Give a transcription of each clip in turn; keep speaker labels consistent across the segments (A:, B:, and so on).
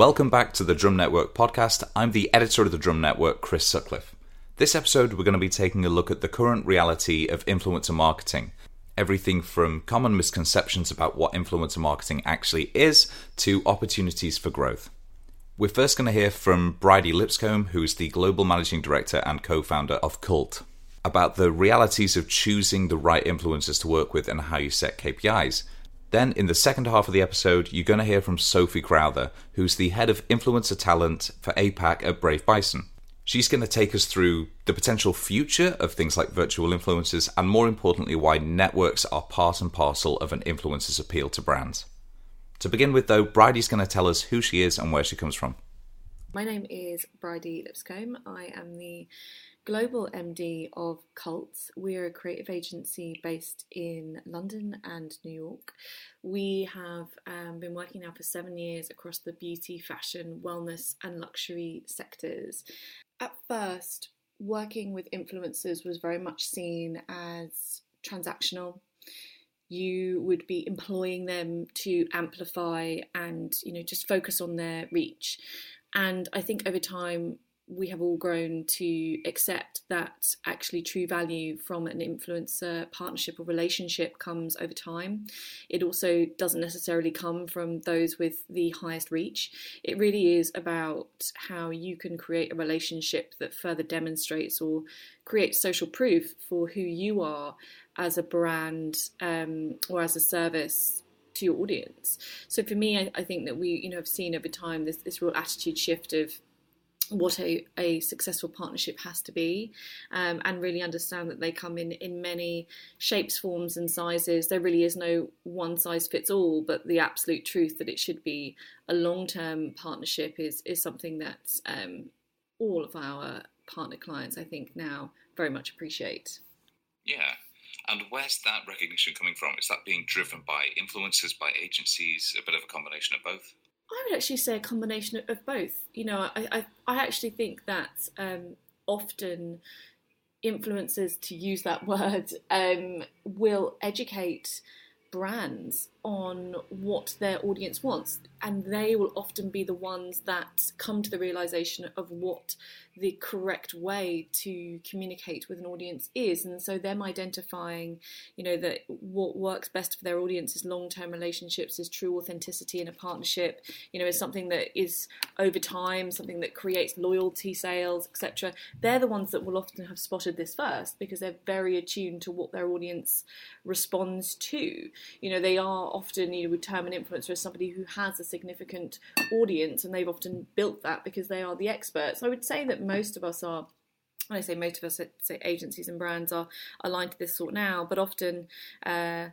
A: Welcome back to the Drum Network podcast. I'm the editor of the Drum Network, Chris Sutcliffe. This episode, we're going to be taking a look at the current reality of influencer marketing. Everything from common misconceptions about what influencer marketing actually is to opportunities for growth. We're first going to hear from Bridey Lipscombe, who's the global managing director and co founder of Cult, about the realities of choosing the right influencers to work with and how you set KPIs. Then, in the second half of the episode, you're going to hear from Sophie Crowther, who's the head of influencer talent for APAC at Brave Bison. She's going to take us through the potential future of things like virtual influencers and, more importantly, why networks are part and parcel of an influencer's appeal to brands. To begin with, though, Bridey's going to tell us who she is and where she comes from.
B: My name is Bridey Lipscombe. I am the global MD of Cults. We're a creative agency based in London and New York. We have um, been working now for seven years across the beauty, fashion, wellness, and luxury sectors. At first, working with influencers was very much seen as transactional you would be employing them to amplify and you know just focus on their reach and i think over time we have all grown to accept that actually true value from an influencer partnership or relationship comes over time. It also doesn't necessarily come from those with the highest reach. It really is about how you can create a relationship that further demonstrates or creates social proof for who you are as a brand um, or as a service to your audience. So for me, I, I, think that we, you know, have seen over time this, this real attitude shift of what a, a successful partnership has to be um, and really understand that they come in in many shapes forms and sizes. There really is no one size fits all but the absolute truth that it should be a long-term partnership is is something that um, all of our partner clients i think now very much appreciate.
A: Yeah and where's that recognition coming from is that being driven by influencers by agencies a bit of a combination of both
B: I would actually say a combination of both. You know, I I, I actually think that um, often influencers, to use that word, um, will educate brands on what their audience wants and they will often be the ones that come to the realization of what the correct way to communicate with an audience is. And so them identifying you know that what works best for their audience is long-term relationships is true authenticity in a partnership you know is something that is over time something that creates loyalty sales etc they're the ones that will often have spotted this first because they're very attuned to what their audience responds to. You know they are often you would term an influencer as somebody who has a significant audience, and they've often built that because they are the experts. I would say that most of us are when I say most of us, say agencies and brands are aligned to this sort now, but often uh,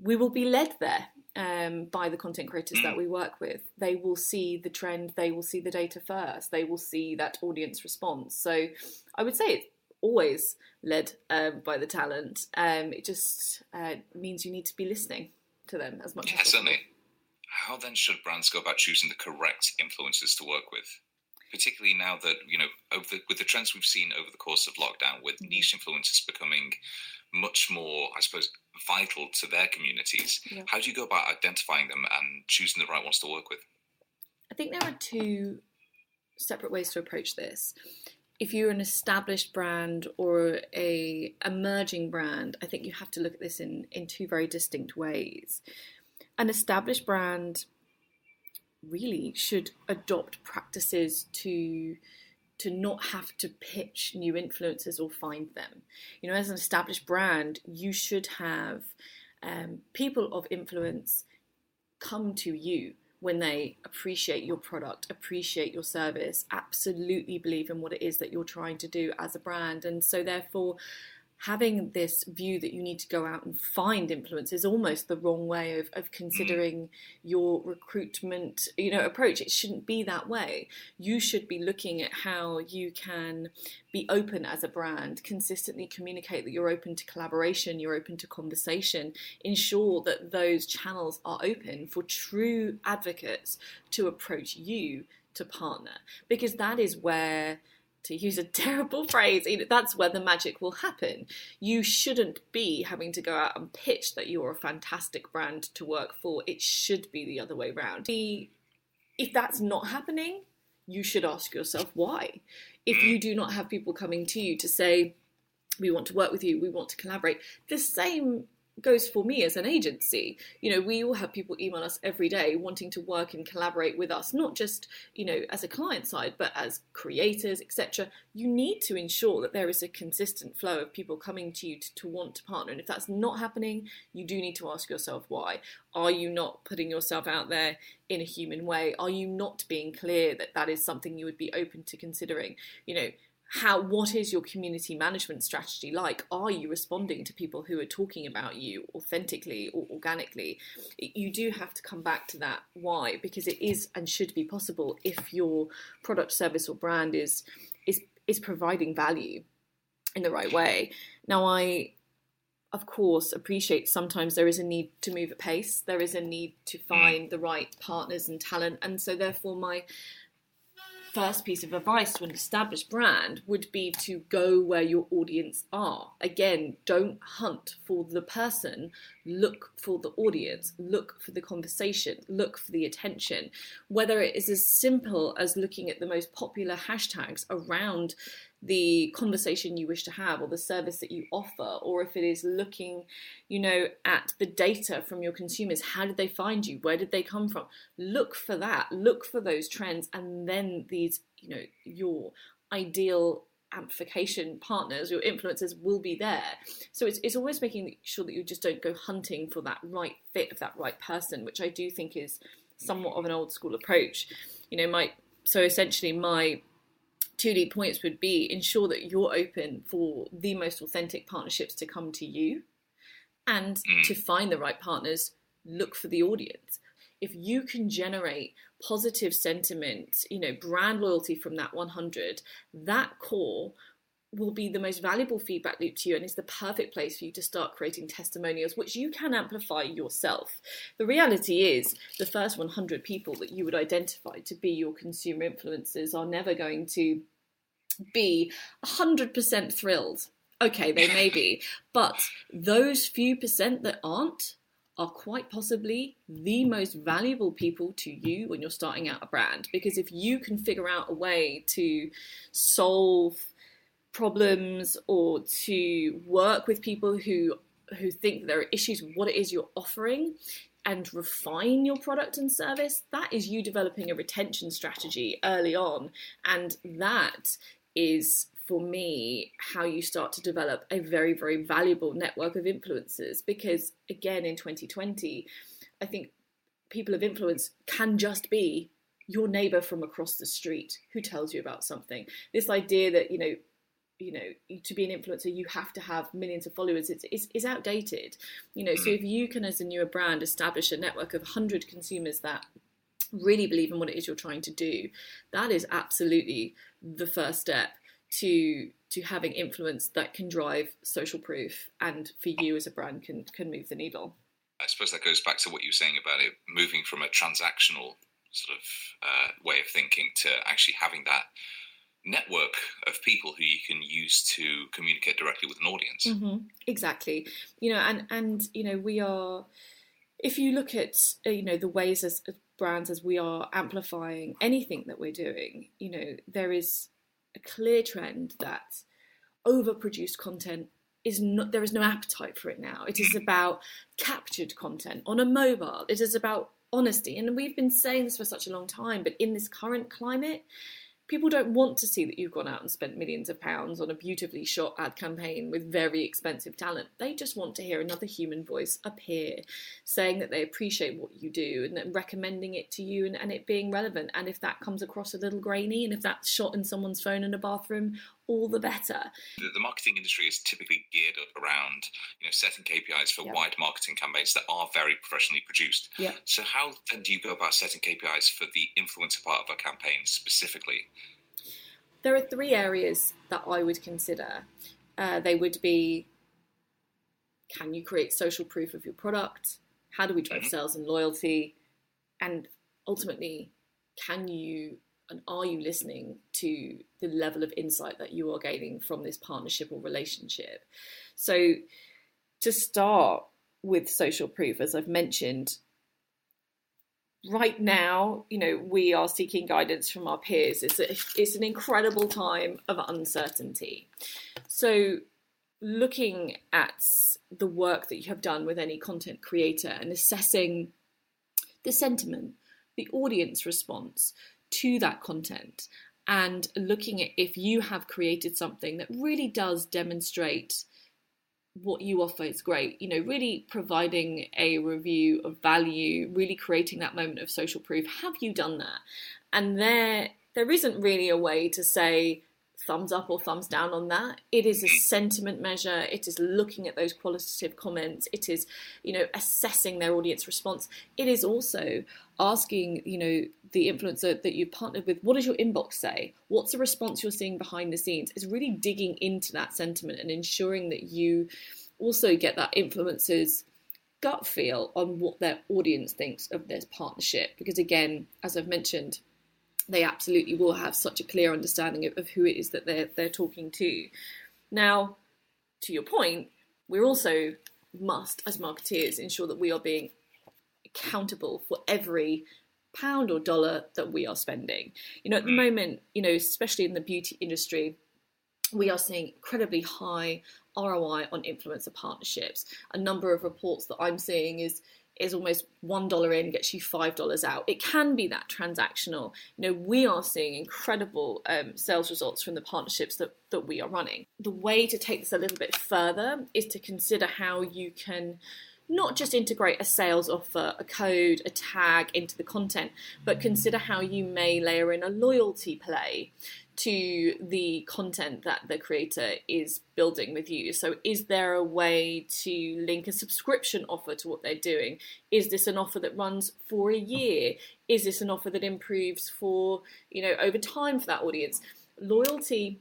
B: we will be led there um, by the content creators that we work with. They will see the trend, they will see the data first, they will see that audience response. So I would say it's always led um, by the talent. Um, it just uh, means you need to be listening to them as much
A: yeah,
B: as possible.
A: certainly. How then should brands go about choosing the correct influencers to work with? Particularly now that, you know, the, with the trends we've seen over the course of lockdown, with mm-hmm. niche influencers becoming much more, I suppose, vital to their communities, yeah. how do you go about identifying them and choosing the right ones to work with?
B: I think there are two separate ways to approach this if you're an established brand or a emerging brand, I think you have to look at this in, in two very distinct ways. An established brand really should adopt practices to to not have to pitch new influencers or find them. You know, as an established brand, you should have um, people of influence come to you when they appreciate your product, appreciate your service, absolutely believe in what it is that you're trying to do as a brand. And so, therefore, having this view that you need to go out and find influence is almost the wrong way of, of considering mm. your recruitment you know approach. It shouldn't be that way. You should be looking at how you can be open as a brand consistently communicate that you're open to collaboration you're open to conversation ensure that those channels are open for true advocates to approach you to partner. Because that is where to use a terrible phrase, that's where the magic will happen. You shouldn't be having to go out and pitch that you're a fantastic brand to work for. It should be the other way around. If that's not happening, you should ask yourself why. If you do not have people coming to you to say, we want to work with you, we want to collaborate, the same goes for me as an agency. You know, we all have people email us every day wanting to work and collaborate with us, not just, you know, as a client side, but as creators, etc. You need to ensure that there is a consistent flow of people coming to you to, to, want to partner. And if that's not happening, you do need to ask yourself why. Are you not putting yourself out there in a human way? Are you not being clear that that is something you would be open to considering? You know, how what is your community management strategy like? Are you responding to people who are talking about you authentically or organically? You do have to come back to that why because it is and should be possible if your product service or brand is is is providing value in the right way. Now i of course appreciate sometimes there is a need to move at pace. There is a need to mm. find the right partners and talent. And so therefore my first piece of advice to an established brand would be to go where your audience are. Again, don't hunt for the person, look for the audience, look for the conversation, look for the attention. Whether it is as simple as looking at the most popular hashtags around the conversation you wish to have or the service that you offer or if it is looking you know at the data from your consumers how did they find you? Where did they come from? Look for that. Look for those trends and then these you know your ideal amplification partners your influencers will be there. So it's, it's always making sure that you just don't go hunting for that right fit of that right person which i do think is somewhat of an old school approach. You know my so essentially my two lead points would be ensure that you're open for the most authentic partnerships to come to you and mm. to find the right partners look for the audience if you can generate positive sentiment you know brand loyalty from that 100 that core will be the most valuable feedback loop to you and is the perfect place for you to start creating testimonials which you can amplify yourself. The reality is the first 100 people that you would identify to be your consumer influencers are never going to be 100% thrilled. Okay, they may be, but those few percent that aren't are quite possibly the most valuable people to you when you're starting out a brand. Because if you can figure out a way to solve problems or to work with people who who think there are issues with what it is you're offering and refine your product and service that is you developing a retention strategy early on. And that is for me how you start to develop a very very valuable network of influencers. Because again in 2020 i think people of influence can just be your neighbor from across the street who tells you about something. This idea that you know you know to be an influencer you have to have millions of followers it's, it's, it's outdated. You know so if you can as a newer brand establish a network of 100 consumers that really believe in what it is you're trying to do that is absolutely the first step to to having influence that can drive social proof and for you as a brand can can move the needle
A: i suppose that goes back to what you were saying about it moving from a transactional sort of uh, way of thinking to actually having that network of people who you can use to communicate directly with an audience.
B: Mm-hmm. Exactly. You know, and and you know, we are. If you look at uh, you know the ways as brands as we are amplifying anything that we're doing, you know, there is a clear trend that overproduced content is not there is no appetite for it now. It is about captured content on a mobile. It is about honesty. And we've been saying this for such a long time, but in this current climate, people don't want to see that you've gone out and spent millions of pounds on a beautifully shot ad campaign with very expensive talent. They just want to hear another human voice appear saying that they appreciate what you do and recommending it to you and, and it being relevant. And if that comes across a little grainy and if that's shot in someone's phone in a bathroom all the better.
A: The, the, marketing industry is typically geared up around you know setting KPIs for wide marketing campaigns that are very professionally produced.
B: Yeah.
A: So how then do you go about setting KPIs for the influencer part of a campaign specifically?
B: There are three areas that I would consider. Uh, they would be: Can you create social proof of your product? How do we drive mm-hmm. sales and loyalty? And ultimately, can you and are you listening to the level of insight that you are gaining from this partnership or relationship? So, to start with social proof, as I've mentioned, right now, you know, we are seeking guidance from our peers. It's, a, it's an incredible time of uncertainty. So, looking at the work that you have done with any content creator and assessing the sentiment, the audience response to that content, and looking at if you have created something that really does demonstrate what you offer is great. You know, really providing a review of value, really creating that moment of social proof. Have you done that? And there, there isn't really a way to say thumbs up or thumbs down on that. It is a sentiment measure. It is looking at those qualitative comments. It is, you know, assessing their audience response. It is also asking, you know, the influencer that you've partnered with, what does your inbox say? What's the response you're seeing behind the scenes? It's really digging into that sentiment and ensuring that you also get that influencer's gut feel on what their audience thinks of this partnership. Because again, as I've mentioned, they absolutely will have such a clear understanding of, of who it is that they're they're talking to. Now, to your point, we're also must as marketeers ensure that we are being accountable for every pound or dollar that we are spending. You know, at the moment, you know, especially in the beauty industry, we are seeing incredibly high ROI on influencer partnerships. A number of reports that I'm seeing is is almost one dollar in gets you five dollars out. It can be that transactional. You know, we are seeing incredible um, sales results from the partnerships that that we are running. The way to take this a little bit further is to consider how you can not just integrate a sales offer, a code, a tag into the content, but consider how you may layer in a loyalty play to the content that the creator is building with you. So, is there a way to link a subscription offer to what they're doing? Is this an offer that runs for a year? Is this an offer that improves for, you know, over time for that audience? Loyalty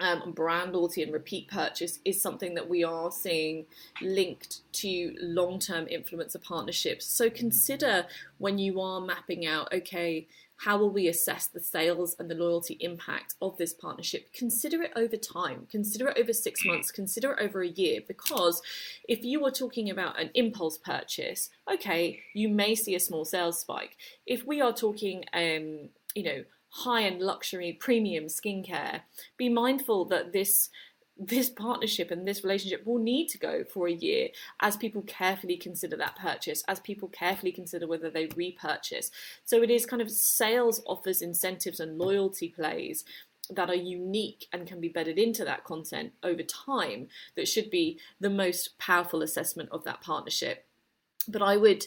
B: um, brand loyalty and repeat purchase is something that we are seeing linked to long term influencer partnerships. So consider when you are mapping out, okay, how will we assess the sales and the loyalty impact of this partnership? Consider it over time, consider it over six months, consider it over a year, because if you are talking about an impulse purchase, okay, you may see a small sales spike. If we are talking, um, you know, high end luxury premium skincare, be mindful that this this partnership and this relationship will need to go for a year as people carefully consider that purchase, as people carefully consider whether they repurchase. So it is kind of sales offers, incentives, and loyalty plays that are unique and can be bedded into that content over time that should be the most powerful assessment of that partnership. But I would,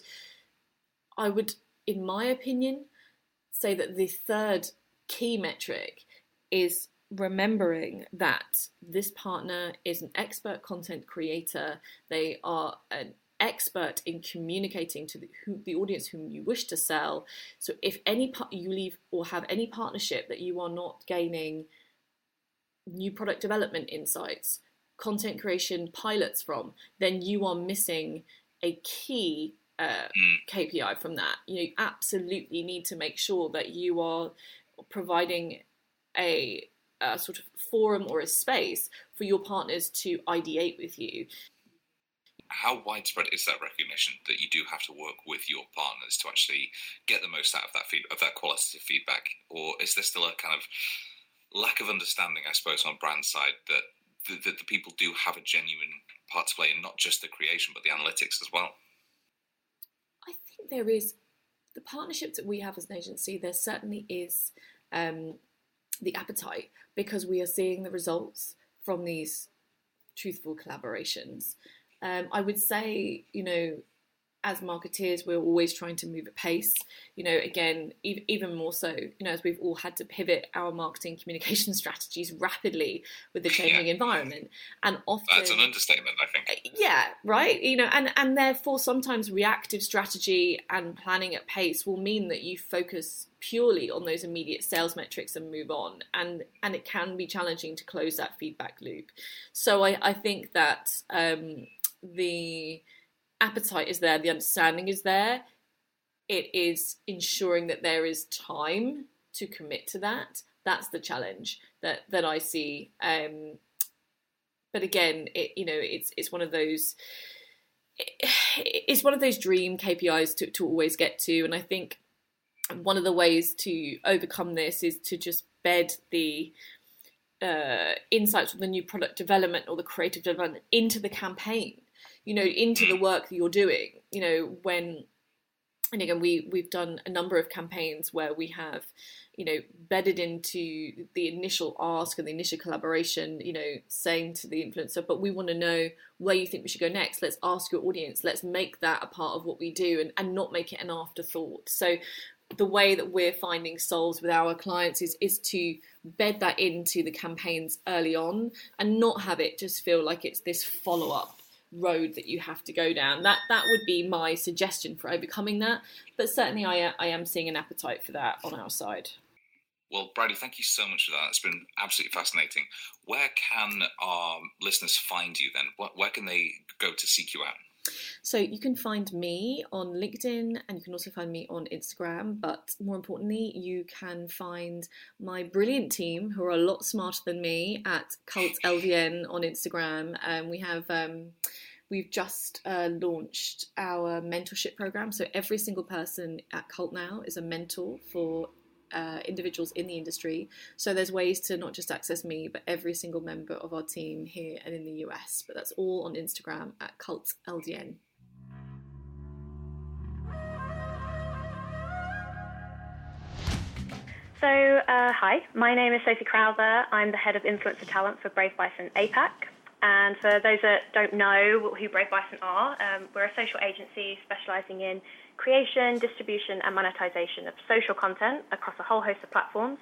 B: I would, in my opinion, say that the third key metric is remembering that this partner is an expert content creator. They are an expert in communicating to the, who, the audience whom you wish to sell. So if any part you leave or have any partnership that you are not gaining new product development insights, content creation pilots from, then you are missing a key uh, hmm. KPI from that. You absolutely need to make sure that you are providing a, a sort of forum or a space for your partners to ideate with you.
A: How widespread is that recognition that you do have to work with your partners to actually get the most out of that feed, of that qualitative feedback, or is there still a kind of lack of understanding, I suppose, on brand side that the, that the people do have a genuine part to play in not just the creation but the analytics as well?
B: I think there is the partnerships that we have as an agency. There certainly is um, the appetite because we are seeing the results from these truthful collaborations. Um, I would say, you know, as marketeers, we're always trying to move at pace. You know, again, even more so, you know, as we've all had to pivot our marketing communication strategies rapidly with the changing yeah. environment, and often
A: that's an understatement, I think.
B: Uh, yeah, right. You know, and and therefore sometimes reactive strategy and planning at pace will mean that you focus purely on those immediate sales metrics and move on, and and it can be challenging to close that feedback loop. So I I think that um, the appetite is there, the understanding is there. It is ensuring that there is time to commit to that. That's the challenge that that I see. Um, but again, it you know it's it's one of those it's one of those dream KPIs to, to always get to, and I think one of the ways to overcome this is to just bed the uh, insights from the new product development or the creative development into the campaign, you know, into the work that you're doing. You know, when and again we we've done a number of campaigns where we have you know bedded into the initial ask and the initial collaboration you know saying to the influencer but we want to know where you think we should go next. Let's ask your audience. Let's make that a part of what we do and, and not make it an afterthought. So the way that we're finding souls with our clients is is to bed that into the campaigns early on and not have it just feel like it's this follow up road that you have to go down. That that would be my suggestion for overcoming that. But certainly, I I am seeing an appetite for that on our side.
A: Well, Bridey, thank you so much for that. It's been absolutely fascinating. Where can our listeners find you then? Where can they go to seek you out?
B: So you can find me on LinkedIn and you can also find me on Instagram. But more importantly, you can find my brilliant team who are a lot smarter than me at Cult LDN on Instagram. And um, we have. Um, we've just uh, launched our mentorship program. So every single person at Cult now is a mentor for uh, individuals in the industry. So there's ways to not just access me, but every single member of our team here and in the US. But that's all on Instagram at CultLDN.
C: So, uh, hi, my name is Sophie Crowther. I'm the head of influencer talent for Brave Bison APAC. And for those that don't know who Brave Bison are, um, we're a social agency specializing in creation, distribution, and monetization of social content across a whole host of platforms.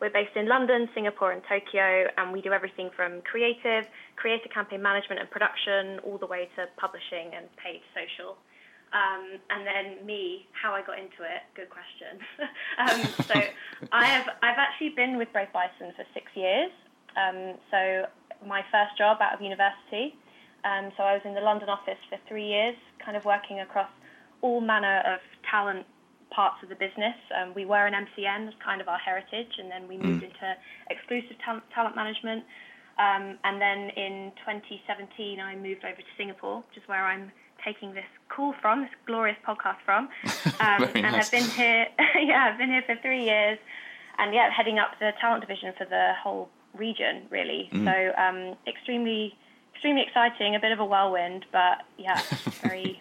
C: We're based in London, Singapore, and Tokyo, and we do everything from creative, creator campaign management and production, all the way to publishing and paid social. Um, and then me, how I got into it. Good question. um, so I have I've actually been with Brave Bison for six years. Um, so my first job out of university. Um, so I was in the London office for three years, kind of working across all manner of talent parts of the business. Um, we were an MCN as kind of our heritage, and then we mm. moved into exclusive talent, talent management. Um, and then in 2017, I moved over to Singapore, which is where I'm taking this call from, this glorious podcast from.
A: Um, and
C: nice. I've been here, yeah, I've been here for three years, and yeah, heading up the talent division for the whole region, really. Mm. So um, extremely, extremely exciting. A bit of a whirlwind, but yeah, very.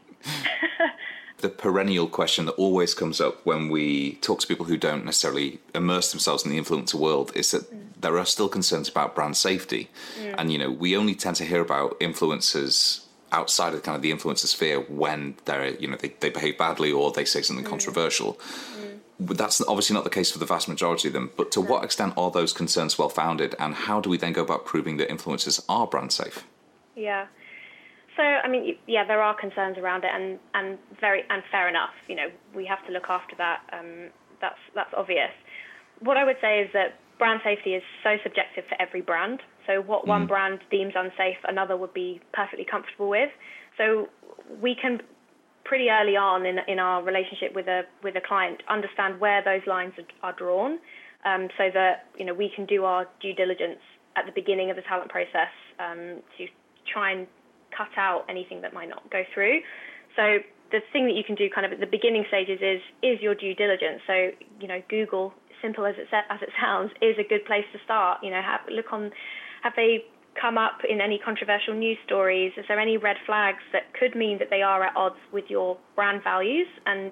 A: The perennial question that always comes up when we talk to people who don't necessarily immerse themselves in the influencer world is that mm. there are still concerns about brand safety. Mm. And, you know, we only tend to hear about influencers outside of kind of the influencer sphere when they're, you know, they, they behave badly or they say something mm. controversial. Mm. That's obviously not the case for the vast majority of them. But to what extent are those concerns well founded? And how do we then go about proving that influencers are brand safe?
C: Yeah. So, I mean, yeah, there are concerns around it, and, and very and fair enough. You know, we have to look after that. Um, that's that's obvious. What I would say is that brand safety is so subjective for every brand. So, what one mm. brand deems unsafe, another would be perfectly comfortable with. So, we can pretty early on in in our relationship with a with a client understand where those lines are, are drawn, um, so that you know we can do our due diligence at the beginning of the talent process um, to try and cut out anything that might not go through. So the thing that you can do kind of at the beginning stages is is your due diligence. So you know Google, simple as it as it sounds, is a good place to start. You know, have, look on, have they come up in any controversial news stories? Is there any red flags that could mean that they are at odds with your brand values? And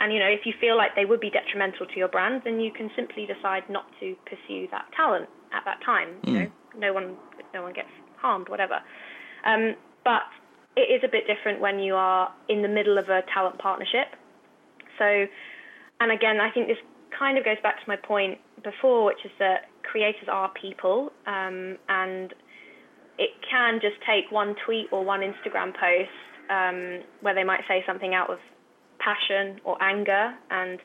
C: and you know, if you feel like they would be detrimental to your brand, then you can simply decide not to pursue that talent at that time. Mm. You hmm. know, no one no one gets harmed, whatever. Um, but it is a bit different when you are in the middle of a talent partnership. So, and again, I think this kind of goes back to my point before, which is that creators are people, um, and it can just take one tweet or one Instagram post um, where they might say something out of passion or anger, and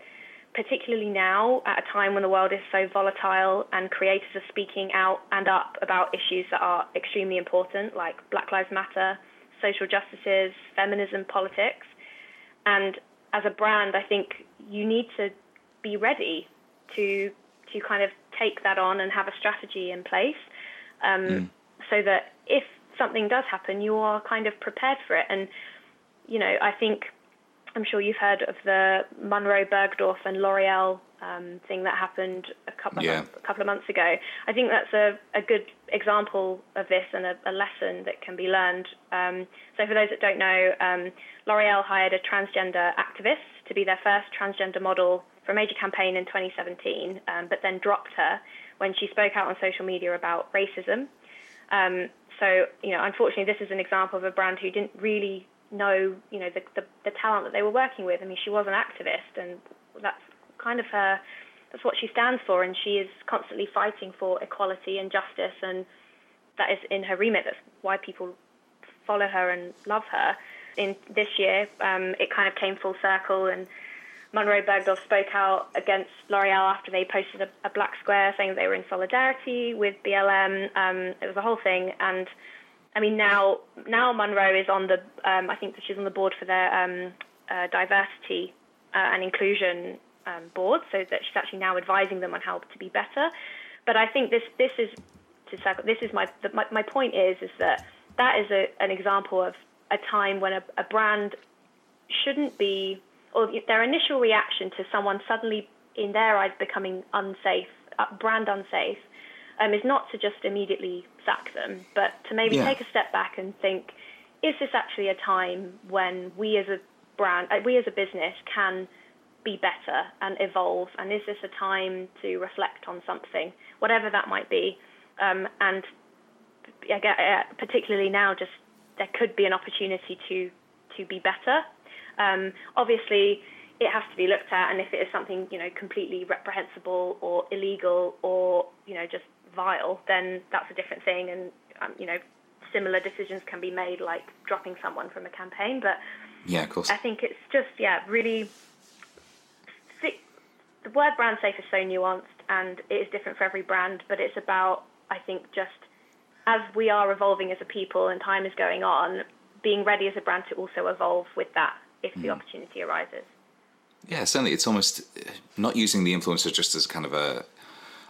C: particularly now at a time when the world is so volatile and creators are speaking out and up about issues that are extremely important, like Black Lives Matter, social justices, feminism, politics. And as a brand, I think you need to be ready to to kind of take that on and have a strategy in place, um, mm. so that if something does happen, you are kind of prepared for it. And you know, I think I'm sure you've heard of the Monroe Bergdorf and L'Oreal um, thing that happened a couple of
A: yeah.
C: months, a couple of months ago. I think that's a, a good example of this and a, a lesson that can be learned. Um, so for those that don't know, um, L'Oreal hired a transgender activist to be their first transgender model for a major campaign in 2017, um, but then dropped her when she spoke out on social media about racism. Um, so you know, unfortunately, this is an example of a brand who didn't really know, you know, the, the, the talent that they were working with. I mean, she was an activist, and that's kind of her. That's what she stands for, and she is constantly fighting for equality and justice, and that is in her remit. That's why people follow her and love her. In this year, um, it kind of came full circle, and Monroe Bergdorf spoke out against L'Oreal after they posted a, a black square saying they were in solidarity with BLM. Um, it was a whole thing, and I mean, now now Monroe is on the, um, I think she's on the board for their um, uh, diversity uh, and inclusion um, board, so that she's actually now advising them on how to be better. But I think this this is to this is my the, my, my point is is that that is a, an example of a time when a, a brand shouldn't be or their initial reaction to someone suddenly in their eyes becoming unsafe, uh, brand unsafe, um, is not to just immediately sack them, but to maybe yeah. take a step back and think, is this actually a time when we as a brand, uh, we as a business can be better and evolve? And is this a time to reflect on something, whatever that might be? Um, and uh, particularly now, just there could be an opportunity to to be better. Um, obviously, it has to be looked at, and if it is something you know completely reprehensible or illegal or you know just vile, then that's a different thing. And um, you know, similar decisions can be made, like dropping someone from a campaign. But
A: yeah, of course.
C: I think it's just yeah, really. The word brand safe is so nuanced, and it is different for every brand. But it's about, I think, just as we are evolving as a people and time is going on, being ready as a brand to also evolve with that if the mm. opportunity arises.
A: Yeah, certainly. It's almost uh, not using the influencer just as kind of a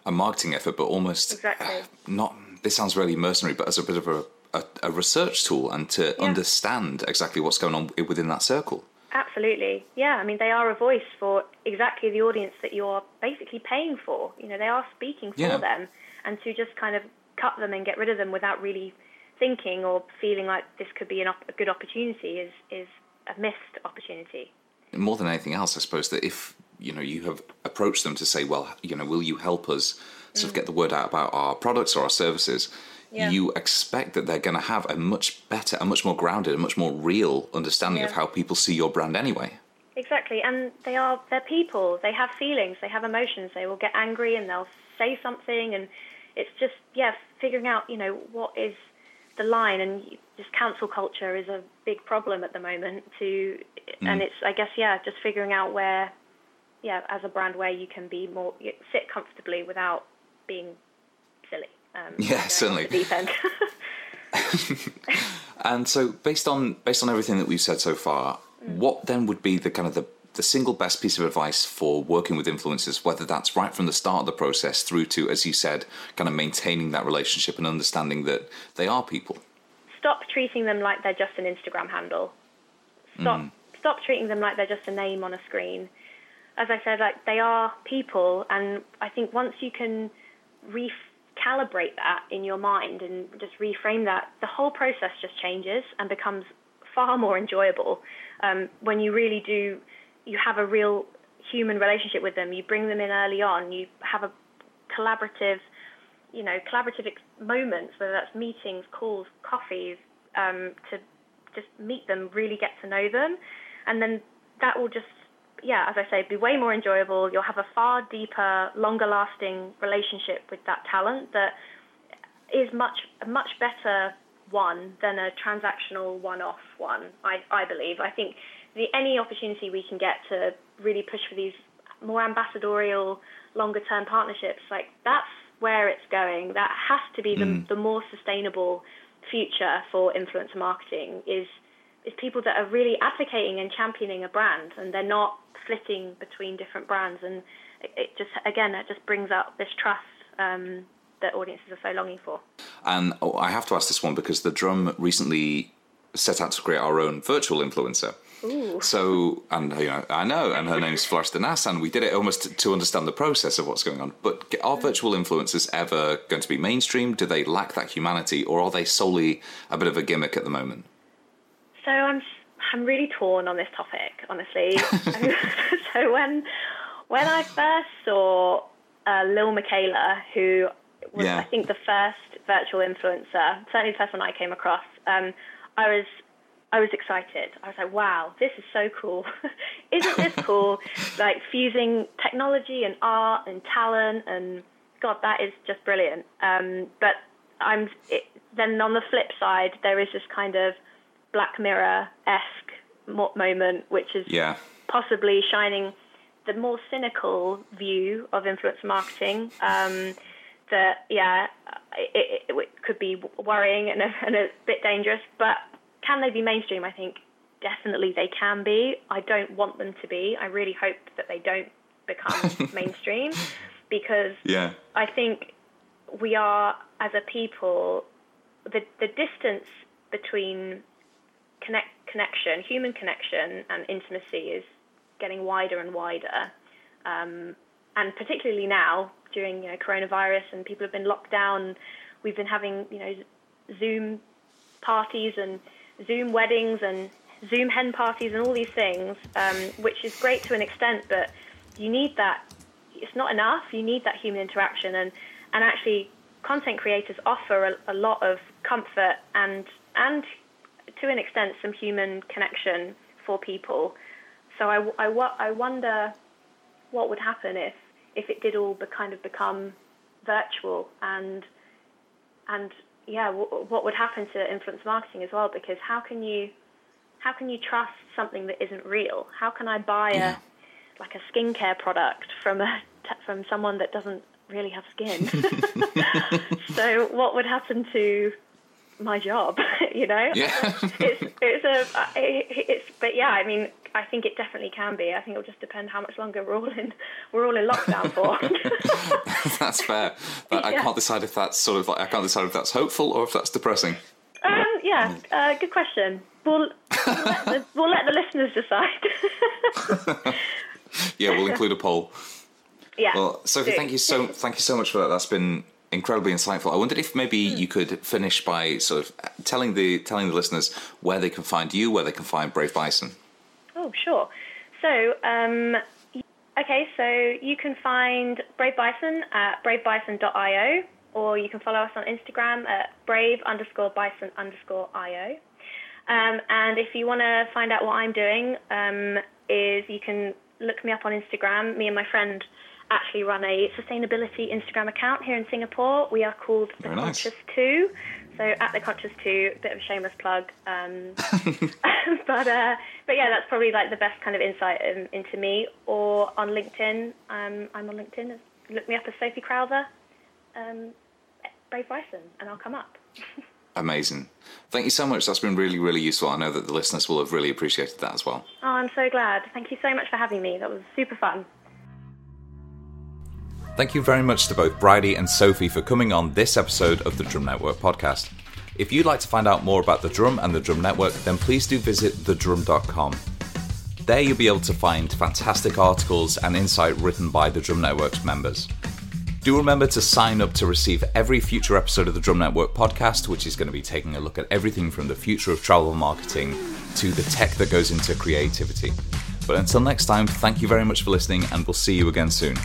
A: a marketing effort, but almost
C: exactly. uh,
A: not. This sounds really mercenary, but as a bit of a, a, a research tool and to yeah. understand exactly what's going on within that circle.
C: Absolutely, yeah. I mean, they are a voice for exactly the audience that you're basically paying for. You know, they are speaking for yeah. them, and to just kind of cut them and get rid of them without really thinking or feeling like this could be an op- a good opportunity is is a missed opportunity.
A: More than anything else, I suppose that if you know you have approached them to say, well, you know, will you help us sort mm. of get the word out about our products or our services? Yeah. You expect that they're going to have a much better, a much more grounded, a much more real understanding yeah. of how people see your brand anyway.
C: Exactly, and they are they're people. They have feelings. They have emotions. They will get angry and they'll say something, and it's just yeah, figuring out you know what is the line and just cancel culture is a big problem at the moment to mm. and it's i guess yeah just figuring out where yeah as a brand where you can be more sit comfortably without being silly
A: um, yeah certainly deep end and so based on based on everything that we've said so far mm. what then would be the kind of the the single best piece of advice for working with influencers, whether that's right from the start of the process through to, as you said, kind of maintaining that relationship and understanding that they are people?
C: Stop treating them like they're just an Instagram handle. Stop, mm. stop treating them like they're just a name on a screen. As I said, like they are people, and I think once you can recalibrate that in your mind and just reframe that, the whole process just changes and becomes far more enjoyable um, when you really do you have a real human relationship with them. You bring them in early on. You have a collaborative, you know, collaborative ex- moments, whether that's meetings, calls, coffees, um, to just meet them, really get to know them, and then that will just, yeah, as I say, be way more enjoyable. You'll have a far deeper, longer-lasting relationship with that talent that is much a much better one than a transactional one-off one. I I believe. I think the any opportunity we can get to really push for these more ambassadorial, longer term partnerships, like that's where it's going. That has to be the, mm. the more sustainable future for influencer marketing is is people that are really advocating and championing a brand and they're not flitting between different brands and it, it just again it just brings up this trust um, that audiences are so longing for.
A: And oh, I have to ask this one because the drum recently set out to create our own virtual influencer.
C: Ooh.
A: So, and you know, I know, and her name is Flores de Nas, and we did it almost to, to understand the process of what's going on. But are virtual influencers ever going to be mainstream? Do they lack that humanity, or are they solely a bit of a gimmick at the moment?
C: So I'm I'm really torn on this topic, honestly. so when when I first saw uh, Lil Miquela, who was
A: Yeah.
C: I think the first virtual influencer, certainly the first one I came across, um, I was I was excited. I was like, wow, this is so cool. Isn't this cool? like fusing technology and art and talent and God, that is just brilliant. Um, but I'm it, then on the flip side, there is this kind of Black Mirror esque moment, which is
A: Yeah,
C: possibly shining the more cynical view of influencer marketing. Um, that yeah, it, it, it could be worrying and a, and a bit dangerous, but can they be mainstream? I think definitely they can be. I don't want them to be. I really hope that they don't become mainstream because
A: yeah,
C: I think we are, as a people, the the distance between connect connection, human connection, and intimacy is getting wider and wider. Um, and particularly now during you know coronavirus and people have been locked down, we've been having you know Zoom parties and Zoom weddings and Zoom hen parties and all these things, um, which is great to an extent, but you need that. It's not enough. You need that human interaction, and and actually, content creators offer a, a lot of comfort and and to an extent some human connection for people. So I, I, I wonder what would happen if if it did all be, kind of become virtual and and yeah, w- what would happen to influence marketing as well? Because how can you how can you trust something that isn't real? How can I buy
A: Yeah.
C: a like a skincare product from a from someone that doesn't really have skin? so what would happen to my job? you know,
A: yeah.
C: it's it's a it's but yeah, I mean, I think it definitely can be. I think it'll just depend how much longer we're all in we're all in lockdown for.
A: that's fair. But I can't decide if that's sort of like I can't decide if that's hopeful or if that's depressing.
C: um, yeah, uh, good question. We'll we'll let, the, we'll let the listeners decide.
A: Yeah, we'll include a poll.
C: yeah.
A: Well, Sophie, thank you so thank you so much for that. That's been incredibly insightful. I wondered if maybe
C: Hmm.
A: you could finish by sort of telling the telling the listeners where they can find you, where they can find Brave Bison.
C: Oh, sure. So, um, okay, so you can find Brave Bison at bravebison.io, or you can follow us on Instagram at brave underscore bison underscore io. Um, and if you want to find out what I'm doing, um, is you can look me up on Instagram. Me and my friend actually run a sustainability Instagram account here in Singapore. We are called The
A: nice.
C: Conscious Two. So at The Conscious Two, a bit of a shameless plug. Um, but uh, but yeah, that's probably like the best kind of insight um, into me. Or on LinkedIn, um, I'm on LinkedIn. Look me up as Sophie Crowther, um, Brave Bison, and I'll come up.
A: Amazing. Thank you so much. That's been really, really useful. I know that the listeners will have really appreciated that as well.
C: Oh, I'm so glad. Thank you so much for having me. That was super fun.
A: Thank you very much to both Bridey and Sophie for coming on this episode of the Drum Network podcast. If you'd like to find out more about the Drum and the Drum Network, then please do visit thedrum.com. There you'll be able to find fantastic articles and insight written by the Drum Network's members. Do remember to sign up to receive every future episode of the Drum Network podcast, which is going to be taking a look at everything from the future of travel marketing to the tech that goes into creativity. But until next time, thank you very much for listening, and we'll see you again soon.